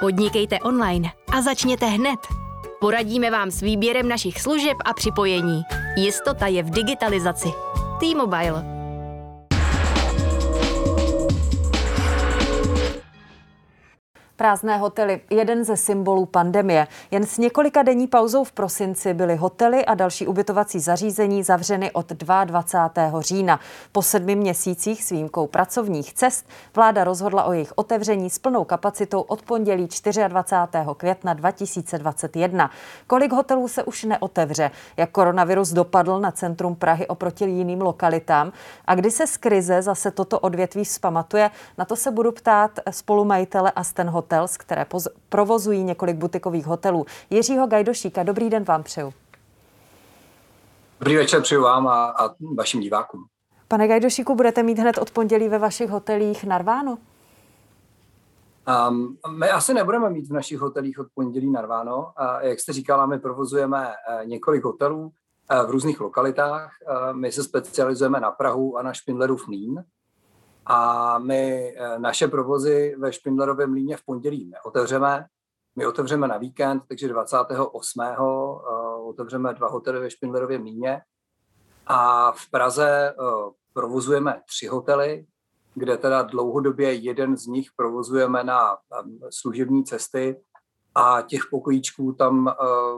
Podnikejte online a začněte hned. Poradíme vám s výběrem našich služeb a připojení. Jistota je v digitalizaci. T-Mobile. Prázdné hotely, jeden ze symbolů pandemie. Jen s několika denní pauzou v prosinci byly hotely a další ubytovací zařízení zavřeny od 22. října. Po sedmi měsících s výjimkou pracovních cest vláda rozhodla o jejich otevření s plnou kapacitou od pondělí 24. května 2021. Kolik hotelů se už neotevře? Jak koronavirus dopadl na centrum Prahy oproti jiným lokalitám? A kdy se z krize zase toto odvětví vzpamatuje? Na to se budu ptát spolumajitele Asten Hotel Hotels, které poz- provozují několik butikových hotelů. Jiřího Gajdošíka, dobrý den vám přeju. Dobrý večer přeju vám a, a vašim divákům. Pane Gajdošíku, budete mít hned od pondělí ve vašich hotelích narváno? Um, my asi nebudeme mít v našich hotelích od pondělí narváno. A jak jste říkala, my provozujeme uh, několik hotelů uh, v různých lokalitách. Uh, my se specializujeme na Prahu a na Špindlerův mlín. A my eh, naše provozy ve Špindlerově mlíně v pondělí neotevřeme. My otevřeme na víkend, takže 28. Eh, otevřeme dva hotely ve Špindlerově mlíně. A v Praze eh, provozujeme tři hotely, kde teda dlouhodobě jeden z nich provozujeme na služební cesty a těch pokojíčků tam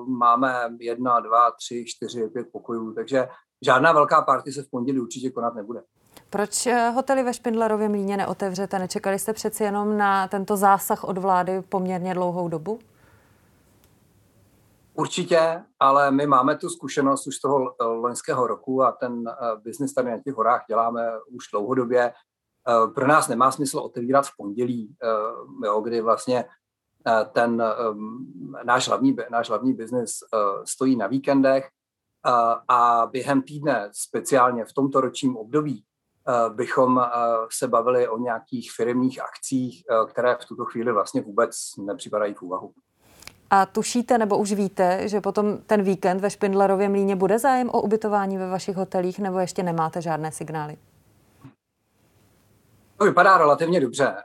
máme jedna, dva, tři, čtyři, pět pokojů, takže žádná velká party se v pondělí určitě konat nebude. Proč eh, hotely ve Špindlerově mlíně neotevřete? Nečekali jste přeci jenom na tento zásah od vlády poměrně dlouhou dobu? Určitě, ale my máme tu zkušenost už z toho eh, loňského roku a ten eh, biznis tady na těch horách děláme už dlouhodobě. Pro nás nemá smysl otevírat v pondělí, jo, kdy vlastně ten náš hlavní, náš hlavní biznis stojí na víkendech a během týdne, speciálně v tomto ročním období, bychom eh, se bavili o nějakých firmních akcích, eh, které v tuto chvíli vlastně vůbec nepřipadají v úvahu. A tušíte nebo už víte, že potom ten víkend ve Špindlerově mlíně bude zájem o ubytování ve vašich hotelích, nebo ještě nemáte žádné signály? To vypadá relativně dobře.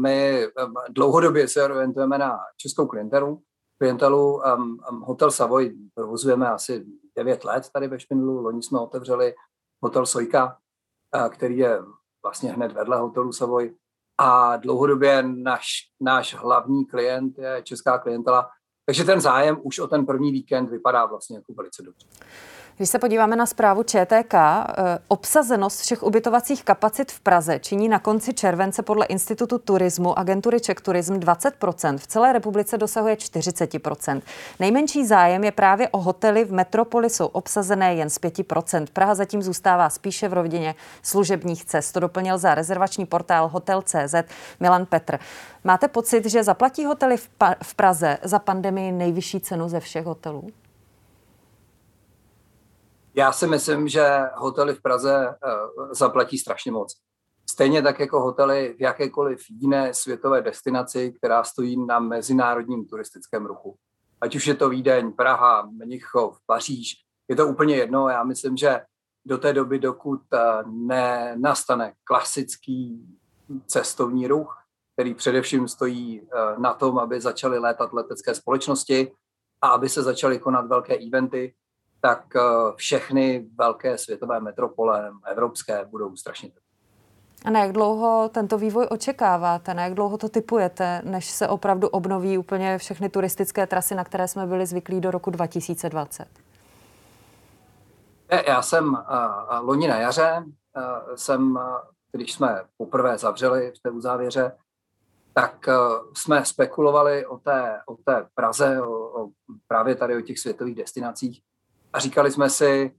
My dlouhodobě se orientujeme na českou klientelu. Klientelu Hotel Savoy provozujeme asi 9 let tady ve Špindlu. Loni jsme otevřeli Hotel Sojka, který je vlastně hned vedle hotelu Savoy. A dlouhodobě naš, náš hlavní klient je česká klientela, takže ten zájem už o ten první víkend vypadá vlastně jako velice dobře. Když se podíváme na zprávu ČTK, eh, obsazenost všech ubytovacích kapacit v Praze činí na konci července podle Institutu turismu agentury Czech Tourism 20%. V celé republice dosahuje 40%. Nejmenší zájem je právě o hotely v metropoli, jsou obsazené jen z 5%. Praha zatím zůstává spíše v rovině služebních cest. To doplnil za rezervační portál Hotel.cz Milan Petr. Máte pocit, že zaplatí hotely v, v Praze za pandemii nejvyšší cenu ze všech hotelů? Já si myslím, že hotely v Praze uh, zaplatí strašně moc. Stejně tak jako hotely v jakékoliv jiné světové destinaci, která stojí na mezinárodním turistickém ruchu. Ať už je to Vídeň, Praha, Mnichov, Paříž, je to úplně jedno. Já myslím, že do té doby, dokud uh, nenastane klasický cestovní ruch, který především stojí uh, na tom, aby začaly létat letecké společnosti a aby se začaly konat velké eventy, tak eh, všechny velké světové metropole, evropské, budou strašně a na jak dlouho tento vývoj očekáváte? Na jak dlouho to typujete, než se opravdu obnoví úplně všechny turistické trasy, na které jsme byli zvyklí do roku 2020? Já jsem uh, loni na jaře, uh, jsem, uh, když jsme poprvé zavřeli v té uzávěře, tak jsme spekulovali o té, o té Praze, o, o, právě tady o těch světových destinacích a říkali jsme si,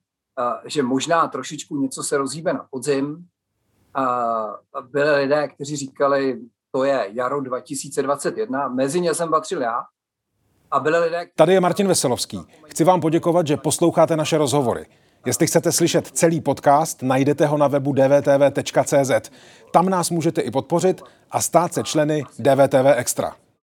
že možná trošičku něco se rozhýbe na podzim. Byli lidé, kteří říkali, to je jaro 2021, mezi ně jsem patřil já. A byli lidé... Tady je Martin Veselovský. Chci vám poděkovat, že posloucháte naše rozhovory. Jestli chcete slyšet celý podcast, najdete ho na webu dvtv.cz. Tam nás můžete i podpořit a stát se členy DVTV Extra.